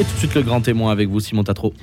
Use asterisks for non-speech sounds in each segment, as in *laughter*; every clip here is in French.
Et tout de suite le grand témoin avec vous, Simon Tatro.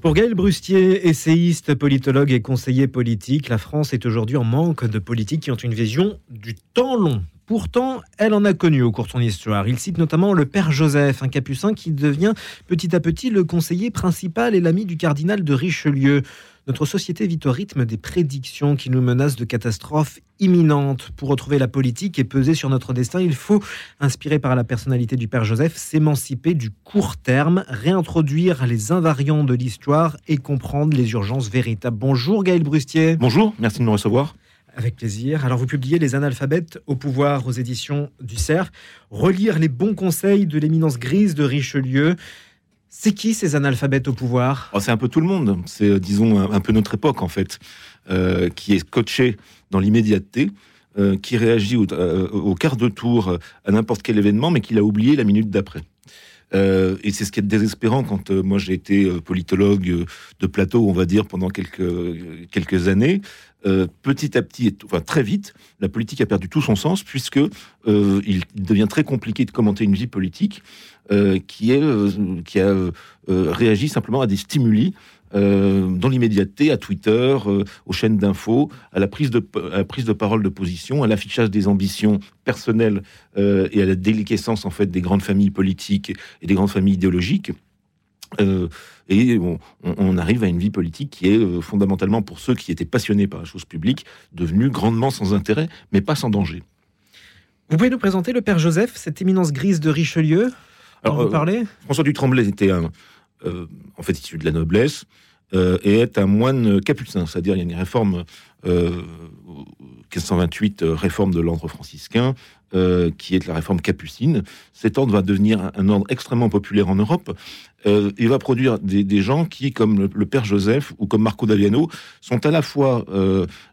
Pour Gaël Brustier, essayiste, politologue et conseiller politique, la France est aujourd'hui en manque de politiques qui ont une vision du temps long. Pourtant, elle en a connu au cours de son histoire. Il cite notamment le père Joseph, un capucin qui devient petit à petit le conseiller principal et l'ami du cardinal de Richelieu. Notre société vit au rythme des prédictions qui nous menacent de catastrophes imminentes. Pour retrouver la politique et peser sur notre destin, il faut, inspiré par la personnalité du Père Joseph, s'émanciper du court terme, réintroduire les invariants de l'histoire et comprendre les urgences véritables. Bonjour Gaël Brustier. Bonjour, merci de me recevoir. Avec plaisir. Alors vous publiez Les analphabètes au pouvoir aux éditions du Cerf. Relire les bons conseils de l'éminence grise de Richelieu. C'est qui ces analphabètes au pouvoir? Oh, C'est un peu tout le monde. C'est, euh, disons, un, peu notre époque, en fait, euh, qui est coaché dans l'immédiateté, euh, qui réagit au, quart de tour à n'importe quel événement, mais qui a oublié la minute d'après. et c'est ce qui est désespérant quand moi j'ai été politologue de plateau, on va dire, pendant quelques, quelques années. Petit à petit, enfin très vite, la politique a perdu tout son sens puisque il devient très compliqué de commenter une vie politique euh, qui, est, euh, qui a euh, réagi simplement à des stimuli dans l'immédiateté, à Twitter, aux chaînes d'infos, à la prise de à la prise de parole de position, à l'affichage des ambitions personnelles et à la déliquescence en fait des grandes familles politiques et des grandes familles idéologiques. Et on, arrive à une vie politique qui est fondamentalement pour ceux qui étaient passionnés par la chose publique devenue grandement sans intérêt, mais pas sans danger. Vous pouvez nous présenter le père Joseph, cette éminence grise de Richelieu alors, vous euh, François du Tremblay était un, euh, en fait issu de la noblesse euh, et est un moine capucin, c'est-à-dire il y a une réforme 1528, réforme de l'ordre franciscain, qui est la réforme capucine. Cet ordre va devenir un, ordre extrêmement populaire en Europe. Il va produire des, gens qui, comme le, père Joseph ou comme Marco d'Aviano, sont à la fois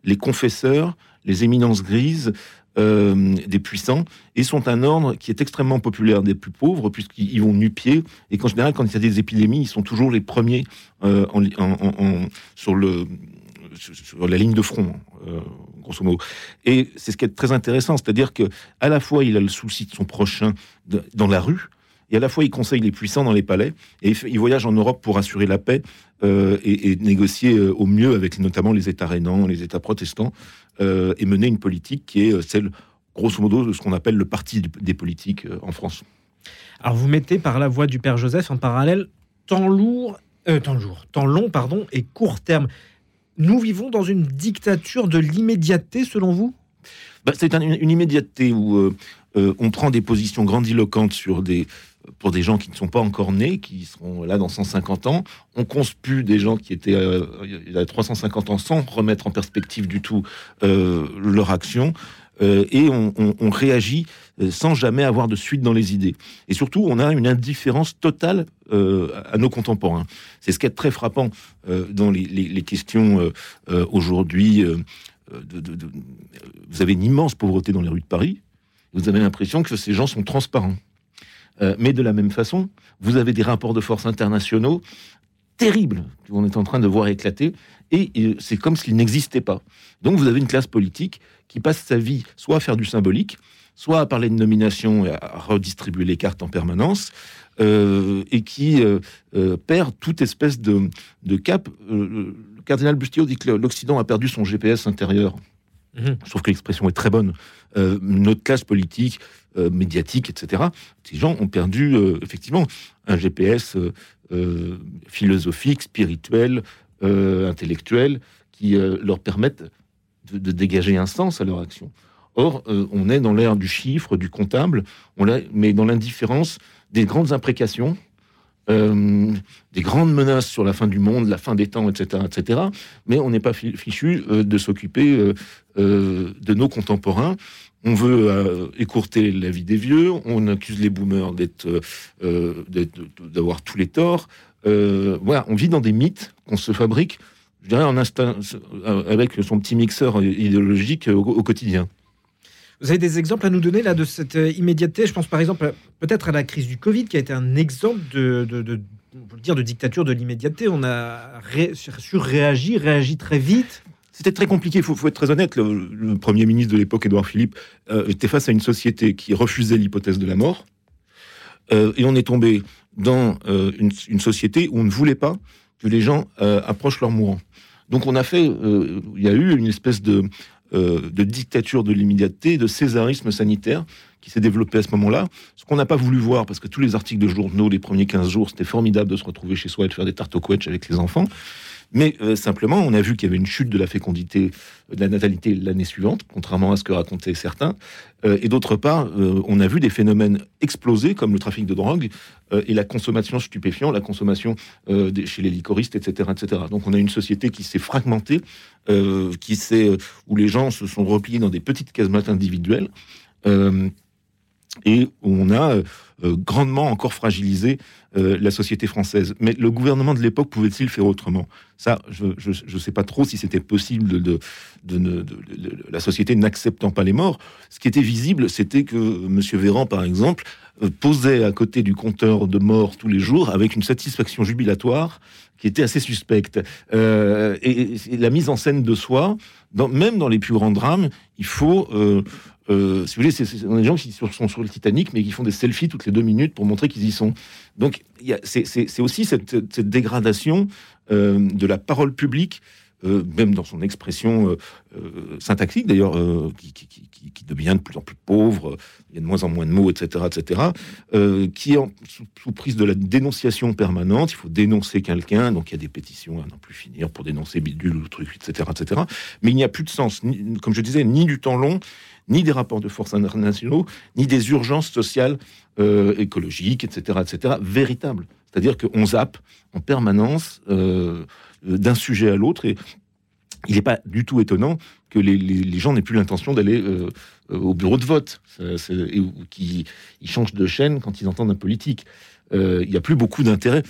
les confesseurs, les éminences grises, euh, des puissants et sont un ordre qui est extrêmement populaire des plus pauvres puisqu'ils vont nu-pieds et qu'en général quand il y a des épidémies ils sont toujours les premiers euh, sur la ligne de front euh, grosso modo. Et c'est ce qui est très intéressant c'est-à-dire que à la fois il a le souci de son prochain dans la rue et à la fois il conseille les puissants dans les palais et il, voyage en Europe pour assurer la paix et, négocier au mieux avec notamment les États rénants, les États protestants, euh, et mener une politique qui est euh, celle, grosso modo, de ce qu'on appelle le parti des politiques euh, en France. Alors vous mettez par la voix du Père Joseph en parallèle temps lourd, temps lourd, temps long, pardon, et court terme. Nous vivons dans une dictature de l'immédiateté, selon vous? Bah, C'est une, immédiateté où on prend des positions grandiloquentes sur des, pour des gens qui ne sont pas encore nés, qui seront là dans 150 ans. On conspue des gens qui étaient euh, il y a 350 ans sans remettre en perspective du tout euh, leur action. Euh, et on, réagit sans jamais avoir de suite dans les idées. Et surtout, on a une indifférence totale à nos contemporains. C'est ce qui est très frappant dans les, questions aujourd'hui. vous avez une immense pauvreté dans les rues de Paris. Vous avez l'impression que ces gens sont transparents. Euh, mais de la même façon, vous avez des rapports de force internationaux terribles qu'on est en train de voir éclater, et c'est comme s'ils n'existaient pas. Donc vous avez une classe politique qui passe sa vie soit à faire du symbolique, soit à parler de nomination et à redistribuer les cartes en permanence, euh, et qui euh, perd toute espèce de, de cap. le cardinal Bustillo dit que l'Occident a perdu son GPS intérieur. Mhm. Je trouve que l'expression est très bonne. notre classe politique euh, médiatiques, etc. Ces gens ont perdu euh, effectivement un GPS euh, philosophique, spirituel, intellectuel, qui leur permettent de, dégager un sens à leur action. Or, on est dans l'ère du chiffre, du comptable, on mais dans l'indifférence des grandes imprécations, des grandes menaces sur la fin du monde, la fin des temps, etc., etc. Mais on n'est pas fichu de s'occuper de nos contemporains on veut euh, écourter la vie des vieux, on accuse les boomers d'être, euh, d'avoir tous les torts. Euh, voilà, on vit dans des mythes qu'on se fabrique, je dirais, en instinct, avec son petit mixeur idéologique au, quotidien. Vous avez des exemples à nous donner là de cette immédiateté? Je pense par exemple peut-être à la crise du Covid qui a été un exemple de, dire de dictature de l'immédiateté. On a surréagi, réagi très vite. C'était très compliqué, il faut, être très honnête. Le, Premier ministre de l'époque, Édouard Philippe, euh, était face à une société qui refusait l'hypothèse de la mort. Euh, et on est tombé dans une, une, société où on ne voulait pas que les gens approchent leur mourant. Donc on a fait, il y a eu une espèce de, de dictature de l'immédiateté, de césarisme sanitaire qui s'est développé à ce moment-là. Ce qu'on n'a pas voulu voir, parce que tous les articles de journaux, les premiers 15 jours, c'était formidable de se retrouver chez soi et de faire des tartes au quetch avec les enfants. Mais euh, simplement, on a vu qu'il y avait une chute de la fécondité, de la natalité l'année suivante, contrairement à ce que racontaient certains. Euh, et d'autre part, euh, on a vu des phénomènes exploser, comme le trafic de drogue et la consommation stupéfiant, la consommation chez les licoristes, etc., etc. Donc on a une société qui s'est fragmentée, qui s'est, où les gens se sont repliés dans des petites casemates individuelles et on a euh, euh, grandement encore fragilisé euh, la société française. Mais le gouvernement de l'époque pouvait-il faire autrement? Ça, je ne sais pas trop si c'était possible de, la société n'acceptant pas les morts. Ce qui était visible, c'était que M. Véran, par exemple, posait à côté du compteur de morts tous les jours avec une satisfaction jubilatoire qui était assez suspecte. et, la mise en scène de soi, même dans les plus grands drames, il faut si vous voulez, c'est des gens qui sont sur le Titanic, mais qui font des selfies toutes les deux minutes pour montrer qu'ils y sont. Donc, c'est aussi cette, dégradation euh, de la parole publique, euh, même dans son expression syntaxique d'ailleurs, qui, devient de plus en plus pauvre, il y a de moins en moins de mots, etc., etc., qui est sous, prise de la dénonciation permanente. Il faut dénoncer quelqu'un, donc il y a des pétitions à n'en plus finir pour dénoncer bidule ou truc, etc., etc. Mais il n'y a plus de sens, comme je disais, ni du temps long, ni des rapports de force internationaux, ni des urgences sociales, euh, écologiques, etc., etc., véritables. C'est-à-dire qu'on zappe en permanence euh, d'un sujet à l'autre et il n'est pas du tout étonnant que les, gens n'aient plus l'intention d'aller euh, au bureau de vote, qu'ils changent de chaîne quand ils entendent un politique. Il n'y a plus beaucoup d'intérêt.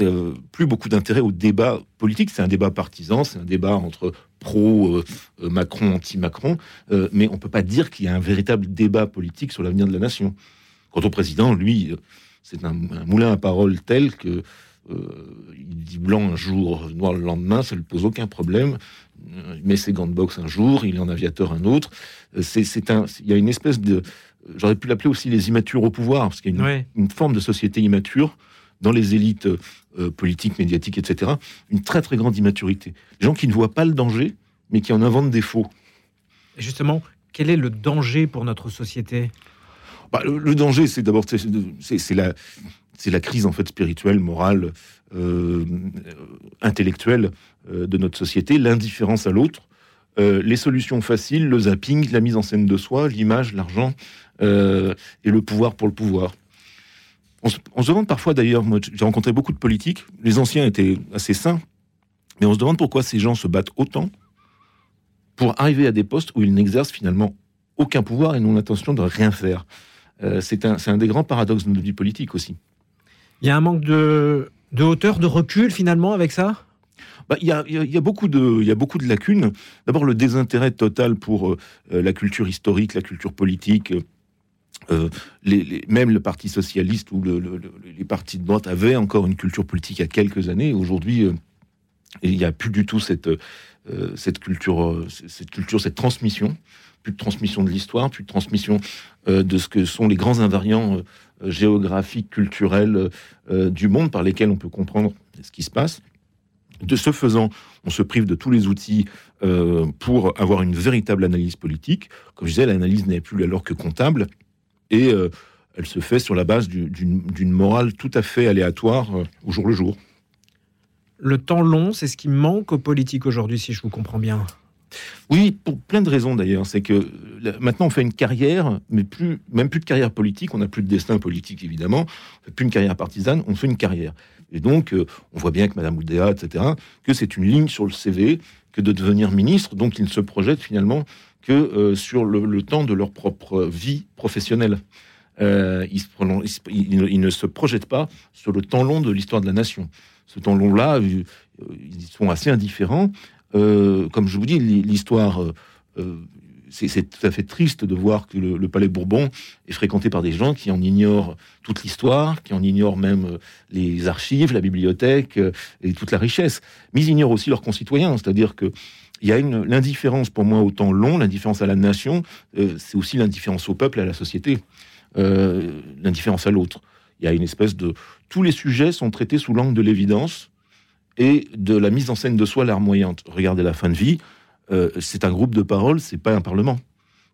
Euh, plus beaucoup d'intérêt au débat politique. C'est un débat partisan, c'est un débat entre pro-Macron, euh, anti-Macron, euh, mais on ne peut pas dire qu'il y a un véritable débat politique sur l'avenir de la nation. Quant au président, lui, c'est un, moulin à parole tel que il dit blanc un jour, noir le lendemain, ça ne lui pose aucun problème. Il met ses gants de boxe un jour, il est en aviateur un autre. C'est un, il y a une espèce de, j'aurais pu l'appeler aussi les immatures au pouvoir, parce qu'il y a une, une forme de société immature dans les élites euh, politiques, médiatiques, etc., une très très grande immaturité. Des gens qui ne voient pas le danger, mais qui en inventent des faux. justement, quel est le danger pour notre société? Bah, le, danger, c'est d'abord c'est la crise en fait spirituelle, morale, euh, intellectuelle euh, de notre société, l'indifférence à l'autre, les solutions faciles, le zapping, la mise en scène de soi, l'image, l'argent et le pouvoir pour le pouvoir. On se, demande parfois d'ailleurs, j'ai rencontré beaucoup de politiques, les anciens étaient assez sains, mais on se demande pourquoi ces gens se battent autant pour arriver à des postes où ils n'exercent finalement aucun pouvoir et n'ont l'intention de rien faire. Euh, c'est un, des grands paradoxes de notre vie politique aussi. Il y a un manque de, hauteur, de recul finalement avec ça? Bah, il, y a, beaucoup de, il y a beaucoup de lacunes. D'abord, le désintérêt total pour euh, la culture historique, la culture politique, euh, les, même le Parti socialiste ou les partis de droite avaient encore une culture politique il y a quelques années. Aujourd'hui, euh, il n'y a plus du tout cette, euh, cette, culture, cette culture, cette transmission, plus de transmission de l'histoire, plus de transmission de ce que sont les grands invariants géographiques, culturels du monde par lesquels on peut comprendre ce qui se passe. De ce faisant, on se prive de tous les outils pour avoir une véritable analyse politique. Comme je disais, l'analyse n'est plus alors que comptable et euh, elle se fait sur la base d'une morale tout à fait aléatoire euh, au jour le jour. Le temps long, c'est ce qui manque aux politiques aujourd'hui, si je vous comprends bien. Oui, pour plein de raisons d'ailleurs. C'est que maintenant on fait une carrière, mais plus, même plus de carrière politique. On n'a plus de destin politique évidemment. Plus une carrière partisane. On fait une carrière. Et donc euh, on voit bien que Madame Oudéa, etc., que c'est une ligne sur le CV que de devenir ministre. Donc ils ne se projettent finalement que euh, sur le, temps de leur propre vie professionnelle. Euh, ils, ne se projettent pas sur le temps long de l'histoire de la nation. Ce temps long-là, ils sont assez indifférents. Comme je vous dis, l'histoire, c'est tout à fait triste de voir que le, palais Bourbon est fréquenté par des gens qui en ignorent toute l'histoire, qui en ignorent même les archives, la bibliothèque et toute la richesse. Mais ils ignorent aussi leurs concitoyens, c'est-à-dire que il y a une l'indifférence pour moi au temps long, l'indifférence à la nation, euh, c'est aussi l'indifférence au peuple, à la société, euh, l'indifférence à l'autre. Il y a une espèce de... Tous les sujets sont traités sous l'angle de l'évidence et de la mise en scène de soi larmoyante. Regardez la fin de vie, euh, c'est un groupe de parole, c'est pas un parlement.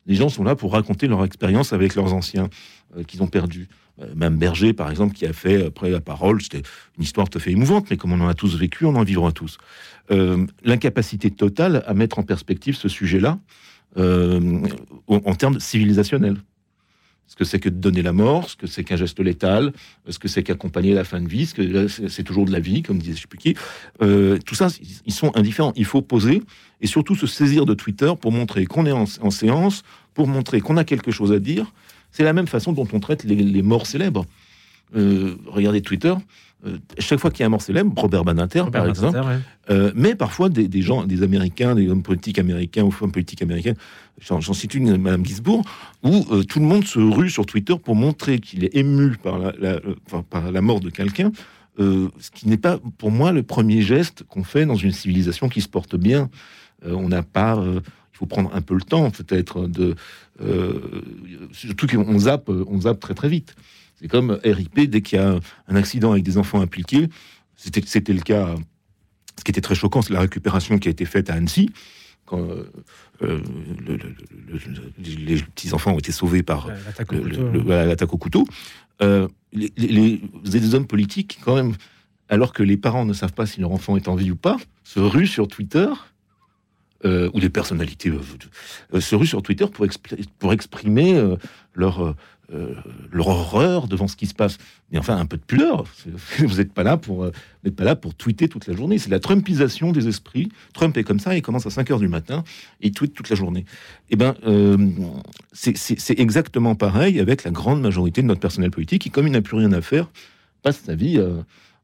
Les gens sont là pour raconter leur expérience avec leurs anciens euh, qu'ils ont perdus. Euh, même Berger, par exemple, qui a fait après la parole, c'était une histoire tout à fait émouvante, mais comme on en a tous vécu, on en vivra tous. L'incapacité totale à mettre en perspective ce sujet-là en termes civilisationnels ce que c'est que de donner la mort, ce que c'est qu'un geste létal, ce que c'est qu'accompagner la fin de vie, ce que c'est toujours de la vie, comme disait je sais plus qui. Euh, tout ça, ils sont indifférents. Il faut poser et surtout se saisir de Twitter pour montrer qu'on est en, séance, pour montrer qu'on a quelque chose à dire. C'est la même façon dont on traite les, morts célèbres. Euh, regardez Twitter, euh, chaque fois qu'il y a un mort célèbre, Robert Badinter par exemple, euh, mais parfois des, gens, des Américains, des hommes politiques américains ou femmes politiques américaines, j'en cite une, Madame Gisbourg, où euh, tout le monde se rue sur Twitter pour montrer qu'il est ému par la, par la mort de quelqu'un, ce qui n'est pas pour moi le premier geste qu'on fait dans une civilisation qui se porte bien. on n'a pas il faut prendre un peu le temps peut-être de surtout qu'on zappe on zappe très très vite c'est comme RIP, dès qu'il y a un accident avec des enfants impliqués, c'était le cas. Ce qui était très choquant, c'est la récupération qui a été faite à Annecy, quand euh, euh, les petits-enfants ont été sauvés par l'attaque au couteau. Euh, les, les, hommes politiques, quand même, alors que les parents ne savent pas si leur enfant est en vie ou pas, se ruent sur Twitter, ou des personnalités se ruent sur Twitter pour, exprimer leur euh, leur horreur devant ce qui se passe. Mais enfin, un peu de pudeur. *laughs* Vous n'êtes pas là pour, euh, pas là pour tweeter toute la journée. C'est la Trumpisation des esprits. Trump est comme ça, il commence à 5 heures du matin et il tweet toute la journée. Eh ben, euh, c'est exactement pareil avec la grande majorité de notre personnel politique qui, comme il n'a plus rien à faire, passe sa vie à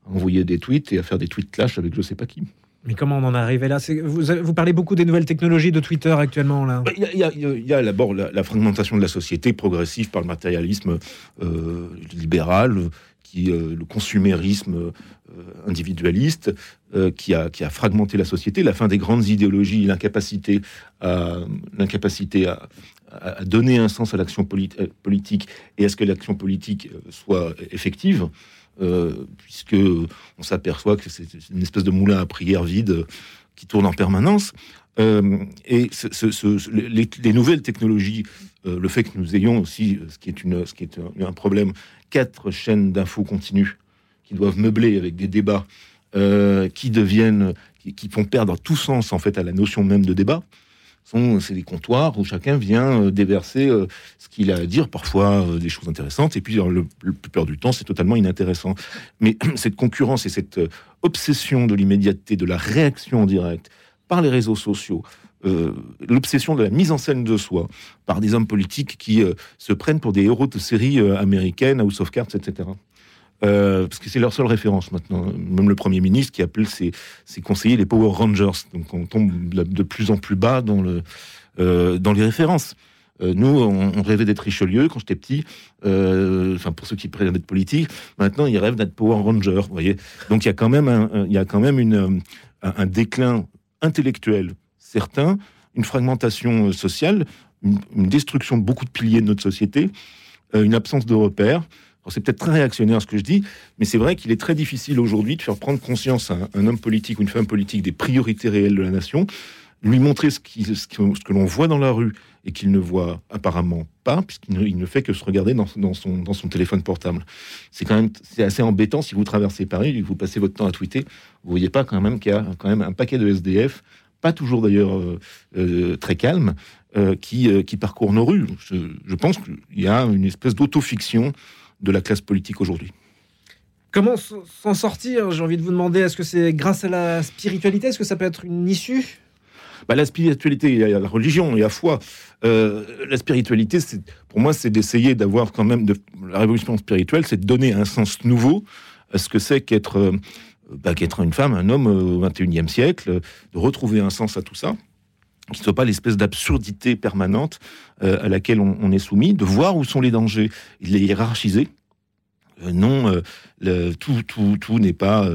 envoyer des tweets et à faire des tweets clash avec je sais pas qui. Mais comment on en est arrivé là? Vous, vous, parlez beaucoup des nouvelles technologies de Twitter actuellement là. Il y a, d'abord la, fragmentation de la société progressive par le matérialisme euh, libéral, qui euh, le consumérisme euh, individualiste, qui a qui a fragmenté la société, la fin des grandes idéologies, l'incapacité à l'incapacité à, à, donner un sens à l'action politique et à ce que l'action politique soit effective. Euh, puisque on s'aperçoit que c'est une espèce de moulin à prière vide qui tourne en permanence. Euh, et les, nouvelles technologies, euh, le fait que nous ayons aussi, ce qui est, une, ce qui est un, problème, quatre chaînes d'infos continues qui doivent meubler avec des débats qui deviennent, qui, font perdre tout sens en fait à la notion même de débat c'est des comptoirs où chacun vient euh, déverser euh, ce qu'il a à dire, parfois euh, des choses intéressantes, et puis le, plus plupart du temps, c'est totalement inintéressant. Mais *clears throat* cette concurrence et cette obsession de l'immédiateté, de la réaction en direct par les réseaux sociaux, l'obsession de la mise en scène de soi par des hommes politiques qui se prennent pour des héros de séries américaines, House of Cards, etc. Euh, parce que c'est leur seule référence maintenant. Même le Premier ministre qui appelle ses, conseillers les Power Rangers. Donc on tombe de plus en plus bas dans, euh, les références. Euh, nous, on, rêvait d'être Richelieu quand j'étais petit. Enfin, pour ceux qui prétendent d'être politiques, maintenant ils rêvent d'être Power Ranger. Vous voyez. Donc il y a quand même un, déclin intellectuel certain, une fragmentation sociale, une, destruction de beaucoup de piliers de notre société, une absence de repères c'est peut-être très réactionnaire ce que je dis, mais c'est vrai qu'il est très difficile aujourd'hui de faire prendre conscience à un, homme politique ou une femme politique des priorités réelles de la nation, lui montrer ce, que l'on voit dans la rue et qu'il ne voit apparemment pas, puisqu'il ne, fait que se regarder dans, son, dans son téléphone portable. C'est quand même c'est assez embêtant si vous traversez Paris et que vous passez votre temps à tweeter. Vous voyez pas quand même qu'il y a quand même un paquet de SDF, pas toujours d'ailleurs euh, euh, très calme, euh, qui, qui parcourent nos rues. Je, je pense qu'il y a une espèce d'autofiction de la classe politique aujourd'hui. Comment s'en sortir? J'ai envie de vous demander, est-ce que c'est grâce à la spiritualité? Est-ce que ça peut être une issue? Bah, la spiritualité, il y a la religion, il y a la foi. Euh, la spiritualité, pour moi, c'est d'essayer d'avoir quand même de la révolution spirituelle, c'est de donner un sens nouveau à ce que c'est qu'être euh, bah, qu'être une femme, un homme au 21e siècle, de retrouver un sens à tout ça qui ne soit pas l'espèce d'absurdité permanente euh, à laquelle on, est soumis, de voir où sont les dangers, de les hiérarchiser. non, tout, tout, tout n'est pas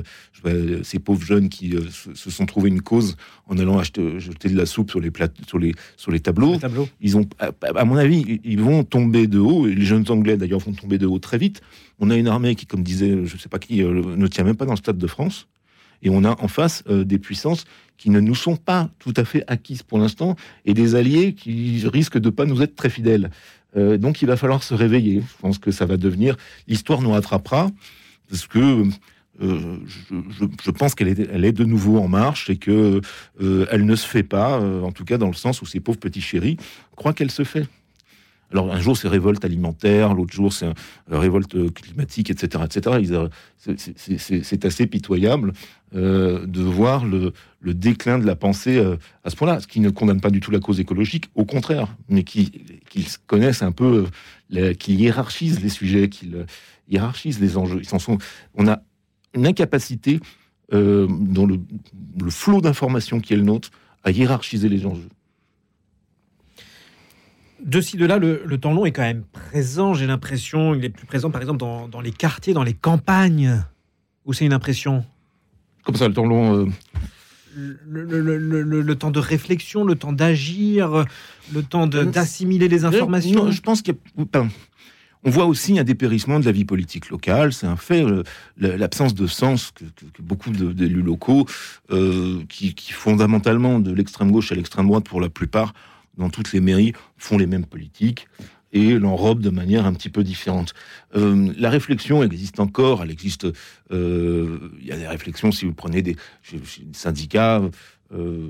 ces pauvres jeunes qui se, sont trouvés une cause en allant acheter, jeter de la soupe sur les, sur les, sur les tableaux. Ils ont, à, mon avis, ils vont tomber de haut. Et les jeunes Anglais, d'ailleurs, vont tomber de haut très vite. On a une armée qui, comme disait, je ne sais pas qui, ne tient même pas dans le stade de France. Et on a en face des puissances qui ne nous sont pas tout à fait acquises pour l'instant et des alliés qui risquent de pas nous être très fidèles. Euh, donc il va falloir se réveiller. Je pense que ça va devenir l'histoire nous rattrapera parce que euh, je, pense qu'elle est, elle est de nouveau en marche et que euh, elle ne se fait pas, en tout cas dans le sens où ces pauvres petits chéris croient qu'elle se fait. Alors un jour c'est révolte alimentaire, l'autre jour c'est révolte climatique, etc., etc. C'est assez pitoyable euh, de voir le, déclin de la pensée euh, à ce point-là, ce qui ne condamne pas du tout la cause écologique, au contraire, mais qui, connaissent un peu, euh, qui hiérarchisent les sujets, qui hiérarchisent les enjeux. On a une incapacité dans le, le flot d'informations qui est le nôtre à hiérarchiser les enjeux de ci, de là, le, temps long est quand même présent, j'ai l'impression. Il est plus présent, par exemple, dans, les quartiers, dans les campagnes, où c'est une impression? Comme ça, le temps long. Euh, le, temps de réflexion, le temps d'agir, le temps euh, d'assimiler les informations? je pense qu'il On voit aussi un dépérissement de la vie politique locale, c'est un fait, l'absence de sens que, beaucoup d'élus locaux, euh, qui, qui, fondamentalement de l'extrême gauche à l'extrême droite pour la plupart, dans toutes les mairies, font les mêmes politiques et l'enrobent de manière un petit peu différente. Euh, la réflexion existe encore, elle existe. Euh, il y a des réflexions si vous prenez des, syndicats. Euh,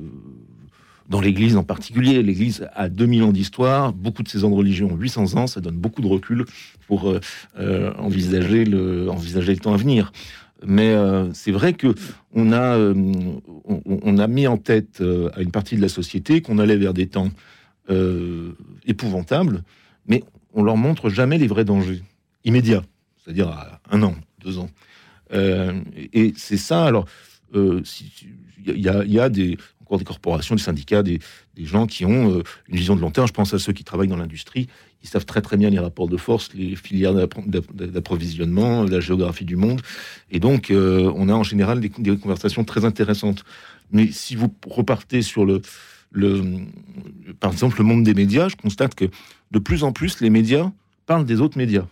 dans l'Église en particulier, l'Église a 2000 ans d'histoire, beaucoup de saisons de religion ont 800 ans, ça donne beaucoup de recul pour envisager, le, envisager le temps à venir. Mais c'est vrai que on a, on, a mis en tête à une partie de la société qu'on allait vers des temps euh, épouvantables, mais on leur montre jamais les vrais dangers immédiats, c'est-à-dire à un an, deux ans. Euh, et c'est ça. Alors, euh, il y, a, des encore des corporations, des syndicats, des, gens qui ont une vision de long terme. Je pense à ceux qui travaillent dans l'industrie. Ils savent très très bien les rapports de force, les filières d'approvisionnement, la géographie du monde. Et donc, on a en général des, des, conversations très intéressantes. Mais si vous repartez sur le, le, par exemple, le monde des médias, je constate que de plus en plus, les médias parlent des autres médias.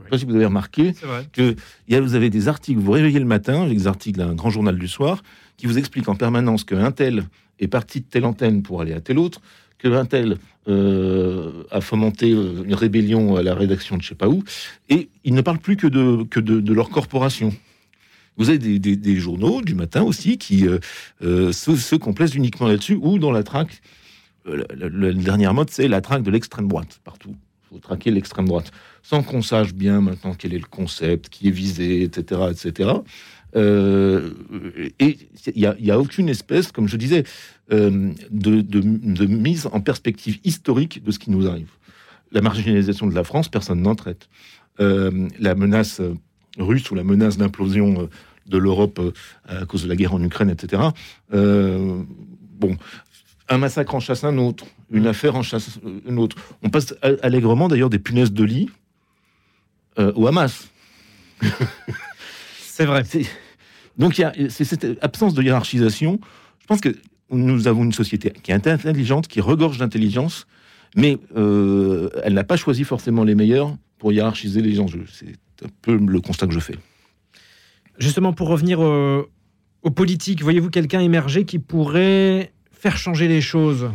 Je ne sais pas si vous avez remarqué que vous avez des articles, vous vous réveillez le matin, des articles d'un grand journal du soir, qui vous expliquent en permanence qu'un tel est parti de telle antenne pour aller à telle autre, qu'un tel euh, a fomenté euh, une rébellion à la rédaction de je sais pas où, et ils ne parlent plus que de, que de leur corporation. Vous avez des, journaux du matin aussi qui euh, euh, se, complaisent uniquement là-dessus, ou dans la traque. Euh, la, dernière mode, c'est la traque de l'extrême droite, partout. Faut traquer l'extrême droite, sans qu'on sache bien maintenant quel est le concept, qui est visé, etc. etc. et il n'y a, aucune espèce, comme je disais, de, mise en perspective historique de ce qui nous arrive. La marginalisation de la France, personne n'en traite. la menace russe ou la menace d'implosion de l'Europe euh, à cause de la guerre en Ukraine, etc. Euh, bon, un massacre en chasse un autre, une affaire en chasse une autre. On passe allègrement d'ailleurs des punaises de lit euh, au Hamas. *laughs* C'est vrai. Donc il y a cette absence de hiérarchisation. Je pense que nous avons une société qui est intelligente, qui regorge d'intelligence, mais elle n'a pas choisi forcément les meilleurs pour hiérarchiser les enjeux. C'est un peu le constat que je fais. Justement, pour revenir aux politiques, voyez-vous quelqu'un émerger qui pourrait faire changer les choses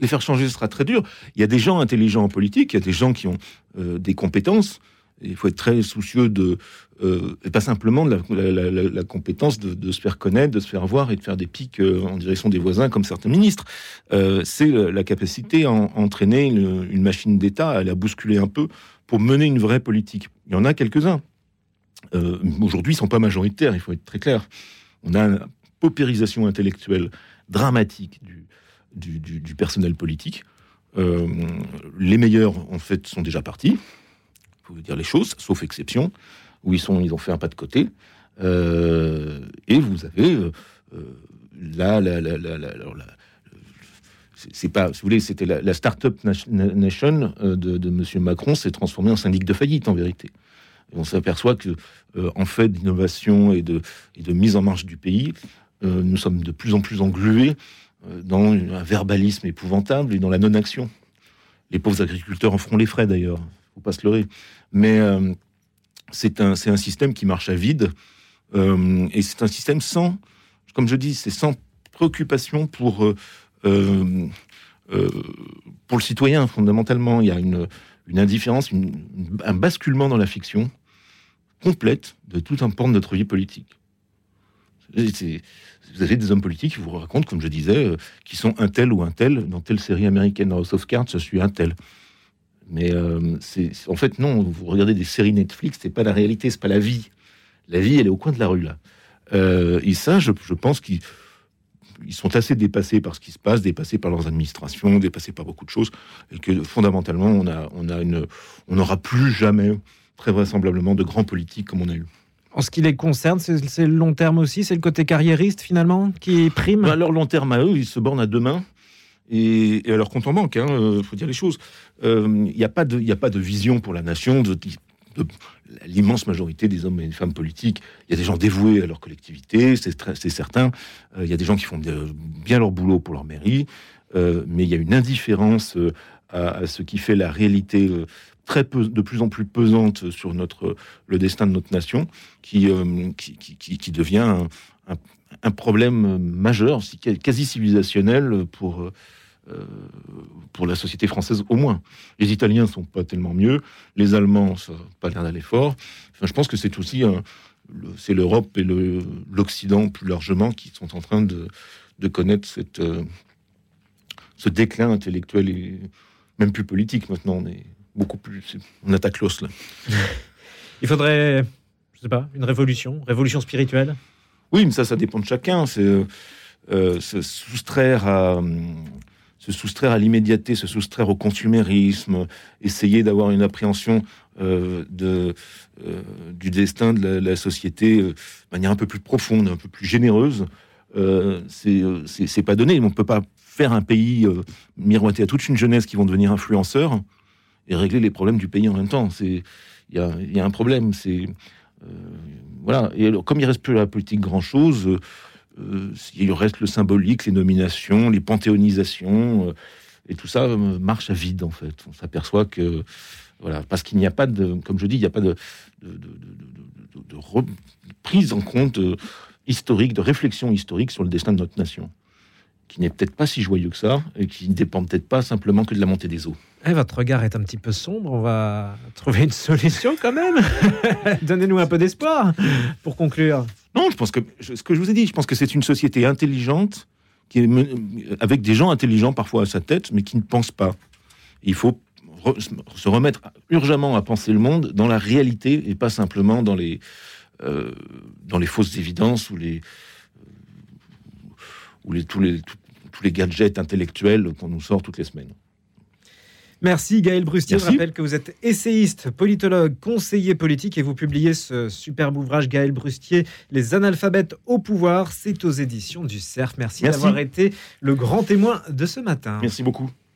Les faire changer, ce sera très dur. Il y a des gens intelligents en politique, il y a des gens qui ont euh, des compétences. Il faut être très soucieux de, euh, et pas simplement de la, compétence de, se faire connaître, de se faire voir et de faire des pics euh, en direction des voisins comme certains ministres. c'est la capacité à, entraîner une, une machine d'État, à la bousculer un peu pour mener une vraie politique. Il y en a quelques-uns. Aujourd'hui, ils sont pas majoritaires, il faut être très clair. On a une paupérisation intellectuelle dramatique du, personnel politique. Euh, les meilleurs, en fait, sont déjà partis. Il faut dire les choses, sauf exception, où ils, sont, ils ont fait un pas de côté. Euh, et vous avez là, la, la, la, c'est pas, si vous voulez, c'était la, start-up nation de, de M. Macron s'est transformée en syndic de faillite en vérité. Et on s'aperçoit que, euh, en fait d'innovation et de, et de mise en marche du pays, euh, nous sommes de plus en plus englués euh, dans un verbalisme épouvantable et dans la non-action. Les pauvres agriculteurs en feront les frais d'ailleurs, faut pas se leurrer. Mais euh, c'est un, un système qui marche à vide euh, et c'est un système sans, comme je dis, c'est sans préoccupation pour euh, euh, euh, pour le citoyen fondamentalement. Il y a une, une indifférence, un basculement dans la fiction complète de tout un pan de notre vie politique. Vous avez des hommes politiques qui vous racontent, comme je disais, euh, qui sont un tel ou un tel dans telle série américaine House of Cards, je suis un tel. Mais euh, en fait non. Vous regardez des séries Netflix, c'est pas la réalité, c'est pas la vie. La vie, elle est au coin de la rue là. Euh, et ça, je, pense qu'ils ils sont assez dépassés par ce qui se passe, dépassés par leurs administrations, dépassés par beaucoup de choses, et que fondamentalement, on n'aura plus jamais, très vraisemblablement, de grands politiques comme on a eu. En ce qui les concerne, c'est le long terme aussi, c'est le côté carriériste finalement qui prime. À leur long terme, à eux, ils se bornent à demain. Et, et à leur compte en banque, il faut dire les choses. Il n'y a, pas de- vision pour la nation. De, L'immense majorité des hommes et des femmes politiques, il y a des gens dévoués à leur collectivité, c'est certain. Euh, Il y a des gens qui font bien leur boulot pour leur mairie. Euh, mais il y a une indifférence euh, à, ce qui fait la réalité euh, très peu, de plus en plus pesante sur notre, le destin de notre nation, qui, euh, qui, qui- qui- devient un, problème majeur, si- quasi civilisationnel pour, euh, pour la société française au moins. Les Italiens sont pas tellement mieux, les Allemands ça n'a pas l'air d'aller fort. Je pense que c'est aussi c'est l'Europe et l'Occident plus largement qui sont en train de, de connaître cette, euh, ce déclin intellectuel et même plus politique maintenant. Beaucoup plus, on attaque l'os là. Il faudrait, je sais pas, une révolution, révolution spirituelle? Oui, mais ça, ça dépend de chacun. C'est euh, euh, se soustraire à hum, se soustraire à l'immédiateté, se soustraire au consumérisme, essayer d'avoir une appréhension euh, de euh, du destin de la, la société euh, de manière un peu plus profonde, un peu plus généreuse. C'est pas donné. On peut pas faire un pays miroiter à toute une jeunesse qui vont devenir influenceurs et régler les problèmes du pays en même temps. Il y a, un problème. C'est euh, voilà. Et alors, comme il reste plus à la politique grand chose, euh, euh, il reste le symbolique, les nominations, les panthéonisations, et tout ça marche à vide en fait. On s'aperçoit que voilà, parce qu'il n'y a pas de, comme je dis, il n'y a pas de, prise en compte historique, de réflexion historique sur le destin de notre nation, qui n'est peut-être pas si joyeux que ça, et qui ne dépend peut-être pas simplement que de la montée des eaux. Eh, votre regard est un petit peu sombre. On va trouver une solution quand même. *laughs* Donnez-nous un peu d'espoir pour conclure. Non, je pense que ce que je vous ai dit, je pense que c'est une société intelligente qui est avec des gens intelligents parfois à sa tête, mais qui ne pensent pas. Il faut re- se remettre urgemment à penser le monde dans la réalité et pas simplement dans les euh, dans les fausses évidences ou les ou les tous les tous les gadgets intellectuels qu'on nous sort toutes les semaines. Merci Gaël Brustier. Je Merci. rappelle que vous êtes essayiste, politologue, conseiller politique et vous publiez ce superbe ouvrage Gaël Brustier, Les analphabètes au pouvoir. C'est aux éditions du CERF. Merci, Merci. d'avoir été le grand témoin de ce matin. Merci beaucoup.